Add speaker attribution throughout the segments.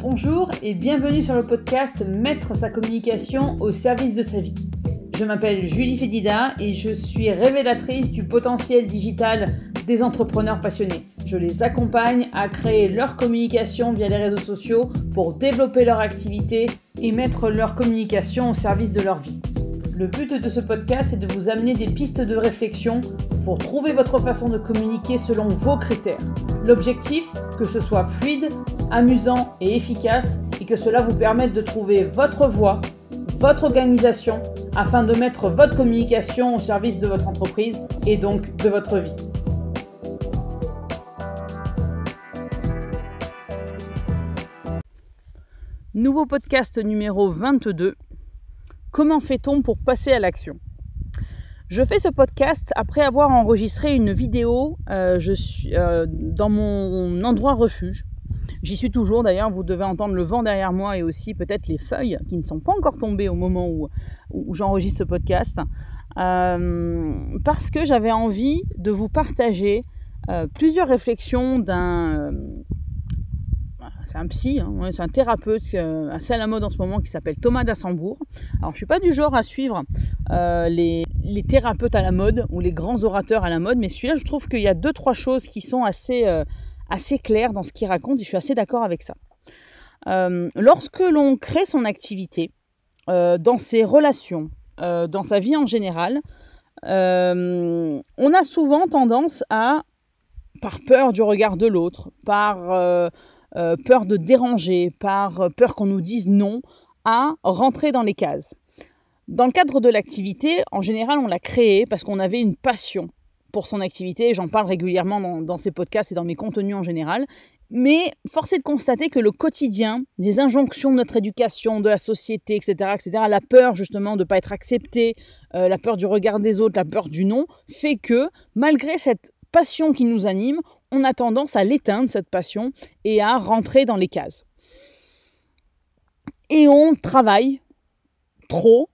Speaker 1: Bonjour et bienvenue sur le podcast Mettre sa communication au service de sa vie. Je m'appelle Julie Fédida et je suis révélatrice du potentiel digital des entrepreneurs passionnés. Je les accompagne à créer leur communication via les réseaux sociaux pour développer leur activité et mettre leur communication au service de leur vie. Le but de ce podcast est de vous amener des pistes de réflexion pour trouver votre façon de communiquer selon vos critères. L'objectif, que ce soit fluide, amusant et efficace et que cela vous permette de trouver votre voie, votre organisation afin de mettre votre communication au service de votre entreprise et donc de votre vie. Nouveau podcast numéro 22 Comment fait-on pour passer à l'action? Je fais ce podcast après avoir enregistré une vidéo euh, je suis, euh, dans mon endroit refuge. J'y suis toujours d'ailleurs, vous devez entendre le vent derrière moi et aussi peut-être les feuilles qui ne sont pas encore tombées au moment où, j'enregistre ce podcast. Euh, parce que j'avais envie de vous partager plusieurs réflexions d'un c'est un psy, hein, c'est un thérapeute euh, assez à la mode en ce moment qui s'appelle Thomas Dassembourg. Alors je suis pas du genre à suivre euh, les, thérapeutes à la mode ou les grands orateurs à la mode, mais celui-là je trouve qu'il y a deux trois choses qui sont assez, euh, assez claires dans ce qu'il raconte et je suis assez d'accord avec ça. lorsque l'on crée son activité, dans ses relations, dans sa vie en général, on a souvent tendance à, par peur du regard de l'autre, par euh, peur de déranger, par euh, peur qu'on nous dise non, à rentrer dans les cases. Dans le cadre de l'activité, en général, on l'a créé parce qu'on avait une passion pour son activité. J'en parle régulièrement dans, ces podcasts et dans mes contenus en général. Mais force est de constater que le quotidien, les injonctions de notre éducation, de la société, etc., etc., la peur justement de ne pas être accepté, euh, la peur du regard des autres, la peur du non, fait que malgré cette passion qui nous anime, on a tendance à l'éteindre, cette passion, et à rentrer dans les cases. Et on travaille trop,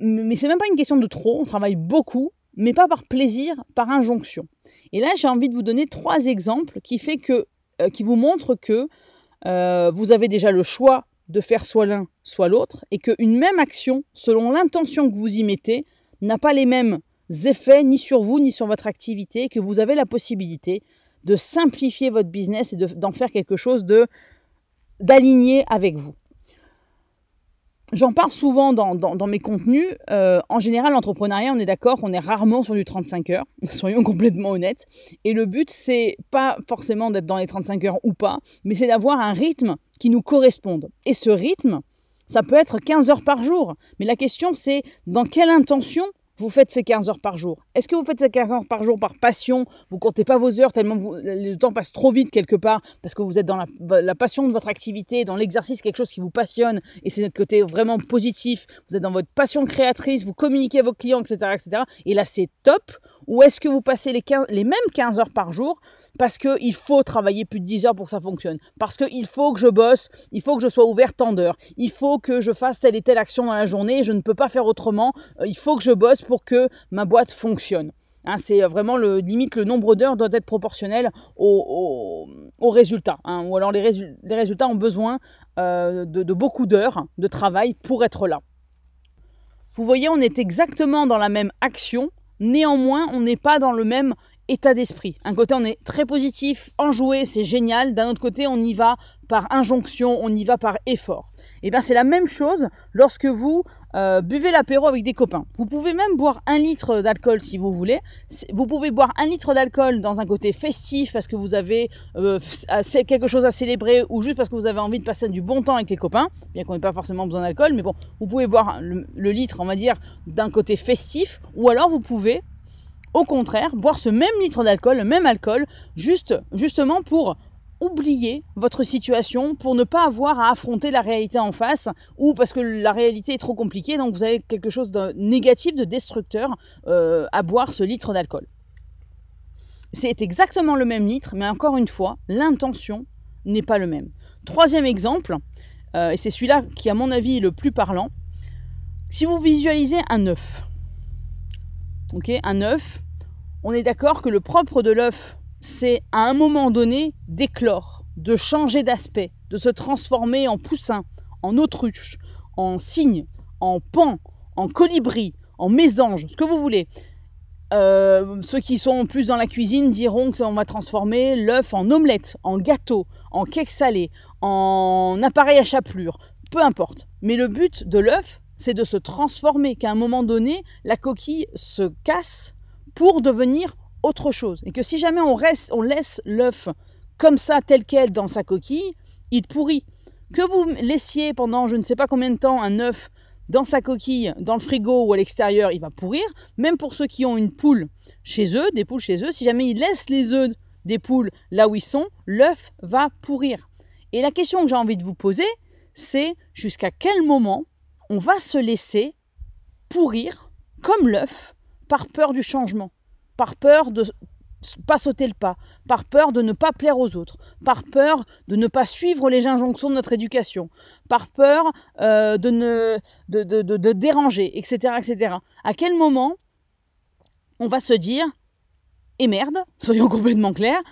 Speaker 1: mais c'est même pas une question de trop, on travaille beaucoup, mais pas par plaisir, par injonction. Et là, j'ai envie de vous donner trois exemples qui, fait que, euh, qui vous montrent que euh, vous avez déjà le choix de faire soit l'un, soit l'autre, et qu'une même action, selon l'intention que vous y mettez, n'a pas les mêmes effets ni sur vous, ni sur votre activité, que vous avez la possibilité de simplifier votre business et d'en faire quelque chose de d'aligné avec vous. J'en parle souvent dans, mes contenus. Euh, en général, l'entrepreneuriat, on est d'accord, on est rarement sur du 35 heures, soyons complètement honnêtes. Et le but, c'est pas forcément d'être dans les 35 heures ou pas, mais c'est d'avoir un rythme qui nous corresponde. Et ce rythme, ça peut être 15 heures par jour. Mais la question, c'est dans quelle intention vous faites ces 15 heures par jour Est-ce que vous faites ces 15 heures par jour par passion? Vous comptez pas vos heures tellement le temps passe trop vite quelque part parce que vous êtes dans la, passion de votre activité, dans l'exercice, quelque chose qui vous passionne et c'est notre côté vraiment positif. Vous êtes dans votre passion créatrice, vous communiquez à vos clients, etc. etc. et là, c'est top. Ou est-ce que vous passez les, les mêmes 15 heures par jour parce qu'il faut travailler plus de 10 heures pour que ça fonctionne, parce qu'il faut que je bosse, il faut que je sois ouvert tant d'heures, il faut que je fasse telle et telle action dans la journée, je ne peux pas faire autrement, euh, il faut que je bosse pour que ma boîte fonctionne. Hein, c'est vraiment le limite le nombre d'heures doit être proportionnel au, résultat. Hein. ou alors les, résultats ont besoin euh, de beaucoup d'heures de travail pour être là. Vous voyez, on est exactement dans la même action, néanmoins on n'est pas dans le même état d'esprit. Un côté, on est très positif, enjoué, c'est génial. D'un autre côté, on y va par injonction, on y va par effort. Et eh bien, c'est la même chose lorsque vous euh, buvez l'apéro avec des copains. Vous pouvez même boire un litre d'alcool si vous voulez. Vous pouvez boire un litre d'alcool dans un côté festif parce que vous avez euh, quelque chose à célébrer ou juste parce que vous avez envie de passer du bon temps avec les copains, bien qu'on n'ait pas forcément besoin d'alcool. Mais bon, vous pouvez boire le litre, on va dire, d'un côté festif ou alors vous pouvez au contraire, boire ce même litre d'alcool, le même alcool, juste, justement pour oublier votre situation, pour ne pas avoir à affronter la réalité en face, ou parce que la réalité est trop compliquée, donc vous avez quelque chose de négatif, de destructeur euh, à boire ce litre d'alcool. C'est exactement le même litre, mais encore une fois, l'intention n'est pas le même. Troisième exemple, euh, et c'est celui-là qui à mon avis est le plus parlant, si vous visualisez un œuf, ok, un œuf, on est d'accord que le propre de l'œuf, c'est à un moment donné d'éclore. de changer d'aspect, de se transformer en poussin, en autruche, en cygne, en pan, en colibri, en mésange, ce que vous voulez. Euh, ceux qui sont plus dans la cuisine diront que on va transformer l'œuf en omelette, en gâteau, en cake salé, en appareil à chapelure, peu importe. Mais le but de l'œuf, c'est de se transformer, qu'à un moment donné, la coquille se casse pour devenir autre chose. Et que si jamais on, reste, on laisse l'œuf comme ça, tel quel, dans sa coquille, il pourrit. Que vous laissiez pendant je ne sais pas combien de temps un œuf dans sa coquille, dans le frigo ou à l'extérieur, il va pourrir. Même pour ceux qui ont une poule chez eux, des poules chez eux, si jamais ils laissent les œufs des poules là où ils sont, l'œuf va pourrir. Et la question que j'ai envie de vous poser, c'est jusqu'à quel moment on va se laisser pourrir comme l'œuf par peur du changement, par peur de pas sauter le pas, par peur de ne pas plaire aux autres, par peur de ne pas suivre les injonctions de notre éducation, par peur euh, de, ne, de, de, de, déranger, etc., etc. À quel moment on va se dire, et merde, soyons complètement clairs,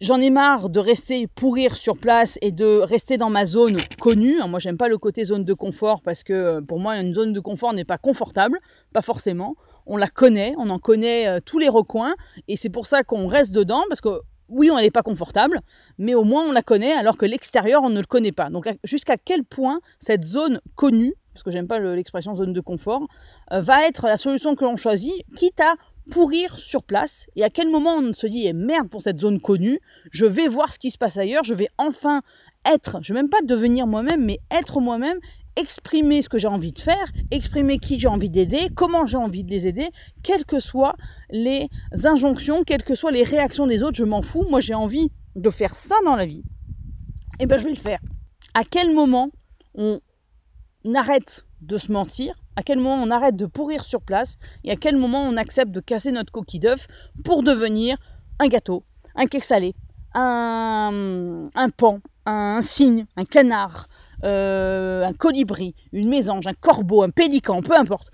Speaker 1: J'en ai marre de rester pourrir sur place et de rester dans ma zone connue. Moi, j'aime pas le côté zone de confort parce que euh, pour moi, une zone de confort n'est pas confortable, pas forcément on la connaît, on en connaît euh, tous les recoins, et c'est pour ça qu'on reste dedans, parce que oui, on n'est pas confortable, mais au moins on la connaît, alors que l'extérieur, on ne le connaît pas. Donc jusqu'à quel point cette zone connue, parce que j'aime pas l'expression zone de confort, euh, va être la solution que l'on choisit, quitte à pourrir sur place, et à quel moment on se dit, eh merde pour cette zone connue, je vais voir ce qui se passe ailleurs, je vais enfin être, je vais même pas devenir moi-même, mais être moi-même exprimer ce que j'ai envie de faire, exprimer qui j'ai envie d'aider, comment j'ai envie de les aider, quelles que soient les injonctions, quelles que soient les réactions des autres, je m'en fous. Moi, j'ai envie de faire ça dans la vie. Et eh bien, je vais le faire. À quel moment on arrête de se mentir? À quel moment on arrête de pourrir sur place? Et à quel moment on accepte de casser notre coquille d'œuf pour devenir un gâteau, un cake salé, un, un pan, un cygne, un canard, euh, un colibri, une mésange, un corbeau, un pélican, peu importe.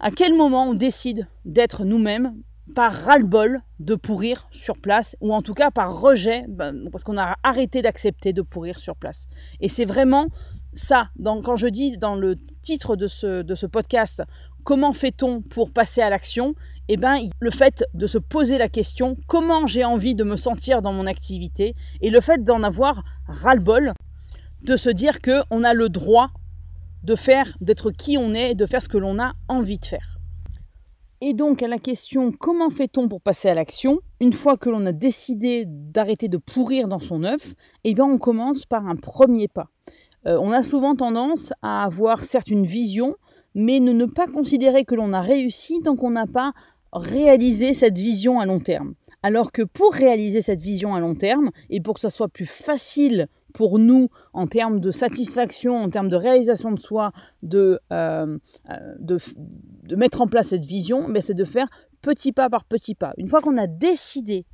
Speaker 1: À quel moment on décide d'être nous-mêmes par ras-le-bol de pourrir sur place, ou en tout cas par rejet, ben, parce qu'on a arrêté d'accepter de pourrir sur place. Et c'est vraiment ça, quand je dis dans le titre de ce, podcast, comment fait-on pour passer à l'action? Eh ben, le fait de se poser la question comment j'ai envie de me sentir dans mon activité et le fait d'en avoir ras-le-bol, de se dire qu'on a le droit de faire, d'être qui on est, de faire ce que l'on a envie de faire. Et donc à la question comment fait-on pour passer à l'action? Une fois que l'on a décidé d'arrêter de pourrir dans son œuf, eh bien on commence par un premier pas. Euh, on a souvent tendance à avoir certes une vision, mais ne, ne pas considérer que l'on a réussi tant qu'on n'a pas réalisé cette vision à long terme. Alors que pour réaliser cette vision à long terme, et pour que ça soit plus facile pour nous en termes de satisfaction, en termes de réalisation de soi, de, euh, euh, de, mettre en place cette vision, ben, c'est de faire petit pas par petit pas. Une fois qu'on a décidé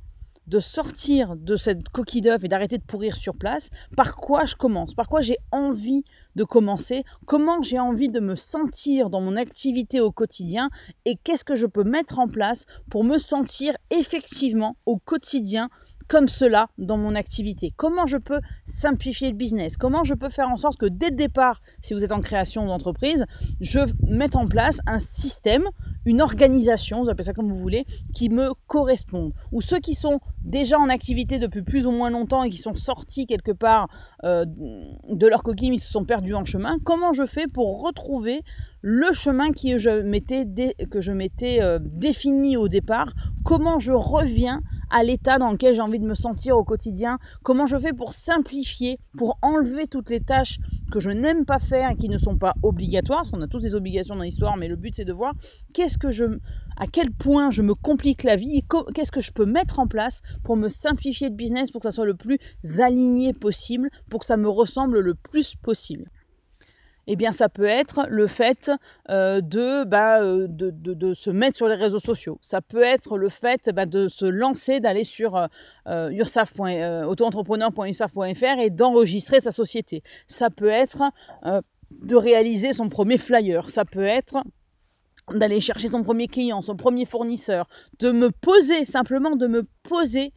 Speaker 1: de sortir de cette coquille d'œuf et d'arrêter de pourrir sur place, par quoi je commence, par quoi j'ai envie de commencer, comment j'ai envie de me sentir dans mon activité au quotidien? Et qu'est-ce que je peux mettre en place pour me sentir effectivement au quotidien comme cela dans mon activité. Comment je peux simplifier le business? Comment je peux faire en sorte que dès le départ, si vous êtes en création d'entreprise, je mette en place un système, une organisation, vous appelez ça comme vous voulez, qui me corresponde. Ou ceux qui sont déjà en activité depuis plus ou moins longtemps et qui sont sortis quelque part euh, de leur coquille, mais ils se sont perdus en chemin, comment je fais pour retrouver le chemin m'étais, que je m'étais euh, défini au départ? Comment je reviens à l'état dans lequel j'ai envie de me sentir au quotidien, comment je fais pour simplifier, pour enlever toutes les tâches que je n'aime pas faire et qui ne sont pas obligatoires, parce qu'on a tous des obligations dans l'histoire, mais le but c'est de voir qu'est-ce que je, à quel point je me complique la vie, qu'est-ce que je peux mettre en place pour me simplifier le business, pour que ça soit le plus aligné possible, pour que ça me ressemble le plus possible eh bien ça peut être le fait euh, bah, euh, de, se mettre sur les réseaux sociaux. Ça peut être le fait bah, de se lancer, d'aller sur euh, euh auto-entrepreneur.ursaf.fr et d'enregistrer sa société. Ça peut être de réaliser son premier flyer. Ça peut être d'aller chercher son premier client, son premier fournisseur, de me poser, simplement de me poser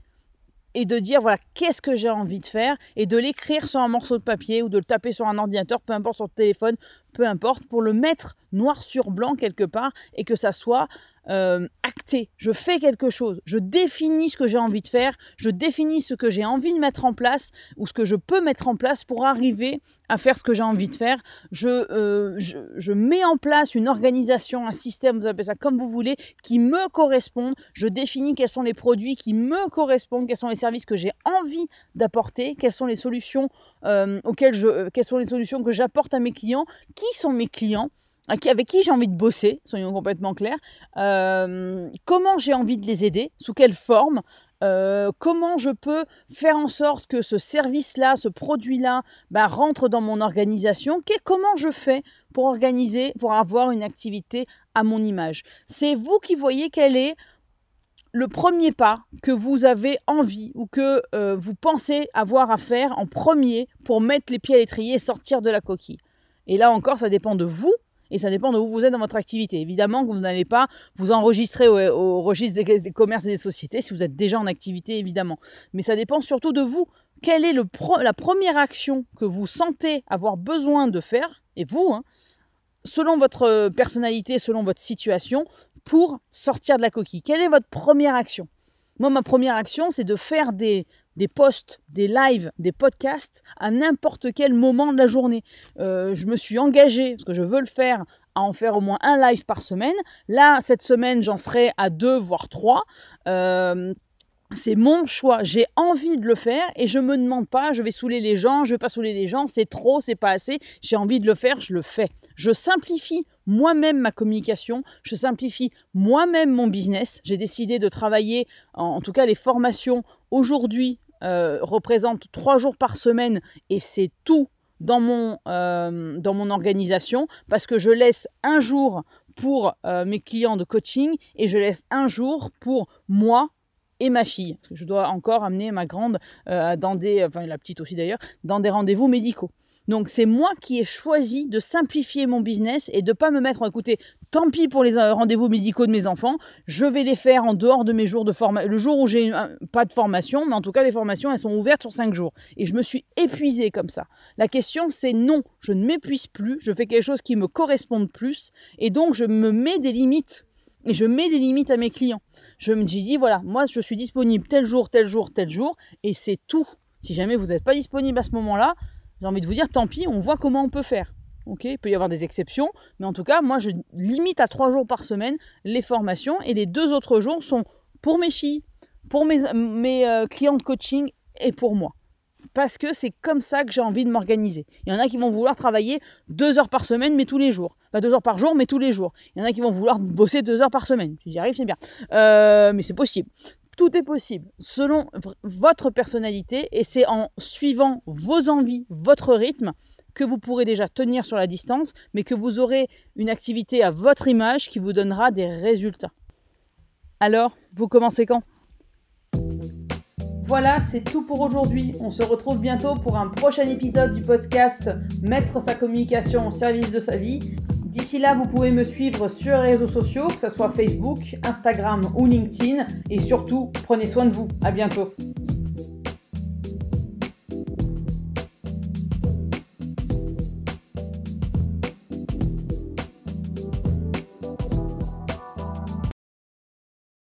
Speaker 1: et de dire voilà qu'est-ce que j'ai envie de faire et de l'écrire sur un morceau de papier ou de le taper sur un ordinateur, peu importe sur le téléphone, peu importe, pour le mettre noir sur blanc quelque part et que ça soit euh, acté. Je fais quelque chose, je définis ce que j'ai envie de faire, je définis ce que j'ai envie de mettre en place ou ce que je peux mettre en place pour arriver à faire ce que j'ai envie de faire. Je, euh, je, je, mets en place une organisation, un système, vous appelez ça comme vous voulez, qui me correspond. Je définis quels sont les produits qui me correspondent, quels sont les services que j'ai envie d'apporter, quelles sont les solutions euh, auxquelles je, quelles sont les solutions que j'apporte à mes clients, qui sont mes clients avec qui j'ai envie de bosser, soyons complètement clairs, euh, comment j'ai envie de les aider, sous quelle forme, euh, comment je peux faire en sorte que ce service-là, ce produit-là, bah, rentre dans mon organisation, comment je fais pour organiser, pour avoir une activité à mon image? C'est vous qui voyez quel est le premier pas que vous avez envie ou que euh, vous pensez avoir à faire en premier pour mettre les pieds à l'étrier et sortir de la coquille. Et là encore, ça dépend de vous, et ça dépend de où vous êtes dans votre activité. Évidemment que vous n'allez pas vous enregistrer au, registre des, commerces et des sociétés si vous êtes déjà en activité, évidemment. Mais ça dépend surtout de vous. Quelle est la première action que vous sentez avoir besoin de faire, et vous, hein, selon votre personnalité, selon votre situation, pour sortir de la coquille? Quelle est votre première action? Moi, ma première action, c'est de faire des, des posts, des lives, des podcasts à n'importe quel moment de la journée. Euh, je me suis engagée, parce que je veux le faire, à en faire au moins un live par semaine. Là, cette semaine, j'en serai à deux, voire trois. Euh, c'est mon choix, j'ai envie de le faire et je me demande pas, je vais saouler les gens, je vais pas saouler les gens, c'est trop, c'est pas assez, j'ai envie de le faire, je le fais. Je simplifie moi-même ma communication, je simplifie moi-même mon business. J'ai décidé de travailler, en, tout cas les formations aujourd'hui euh, représentent trois jours par semaine et c'est tout dans mon, euh, dans mon organisation parce que je laisse un jour pour euh, mes clients de coaching et je laisse un jour pour moi et ma fille. Je dois encore amener ma grande dans des, enfin la petite aussi d'ailleurs, dans des rendez-vous médicaux. Donc c'est moi qui ai choisi de simplifier mon business et de ne pas me mettre, écoutez, tant pis pour les euh, rendez-vous médicaux de mes enfants, je vais les faire en dehors de mes jours de formation, le jour où j'ai pas de formation, mais en tout cas les formations elles sont ouvertes sur 5 jours. Et je me suis épuisée comme ça. La question c'est non, je ne m'épuise plus, je fais quelque chose qui me corresponde plus et donc je me mets des limites. Et je mets des limites à mes clients. Je me dis, voilà, moi je suis disponible tel jour, tel jour, tel jour, et c'est tout. Si jamais vous n'êtes pas disponible à ce moment-là, j'ai envie de vous dire, tant pis, on voit comment on peut faire. Ok, il peut y avoir des exceptions, mais en tout cas, moi, je limite à trois jours par semaine les formations et les deux autres jours sont pour mes filles, pour mes, mes euh, clients de coaching et pour moi. Parce que c'est comme ça que j'ai envie de m'organiser. Il y en a qui vont vouloir travailler deux heures par semaine, mais tous les jours. Pas deux heures par jour, mais tous les jours. Il y en a qui vont vouloir bosser deux heures par semaine. Si j'y arrive, c'est bien. Euh, mais c'est possible. Tout est possible selon votre personnalité et c'est en suivant vos envies, votre rythme, que vous pourrez déjà tenir sur la distance, mais que vous aurez une activité à votre image qui vous donnera des résultats. Alors, vous commencez quand? Voilà, c'est tout pour aujourd'hui. On se retrouve bientôt pour un prochain épisode du podcast Mettre sa communication au service de sa vie. D'ici là, vous pouvez me suivre sur les réseaux sociaux, que ce soit Facebook, Instagram ou LinkedIn. Et surtout, prenez soin de vous. À bientôt.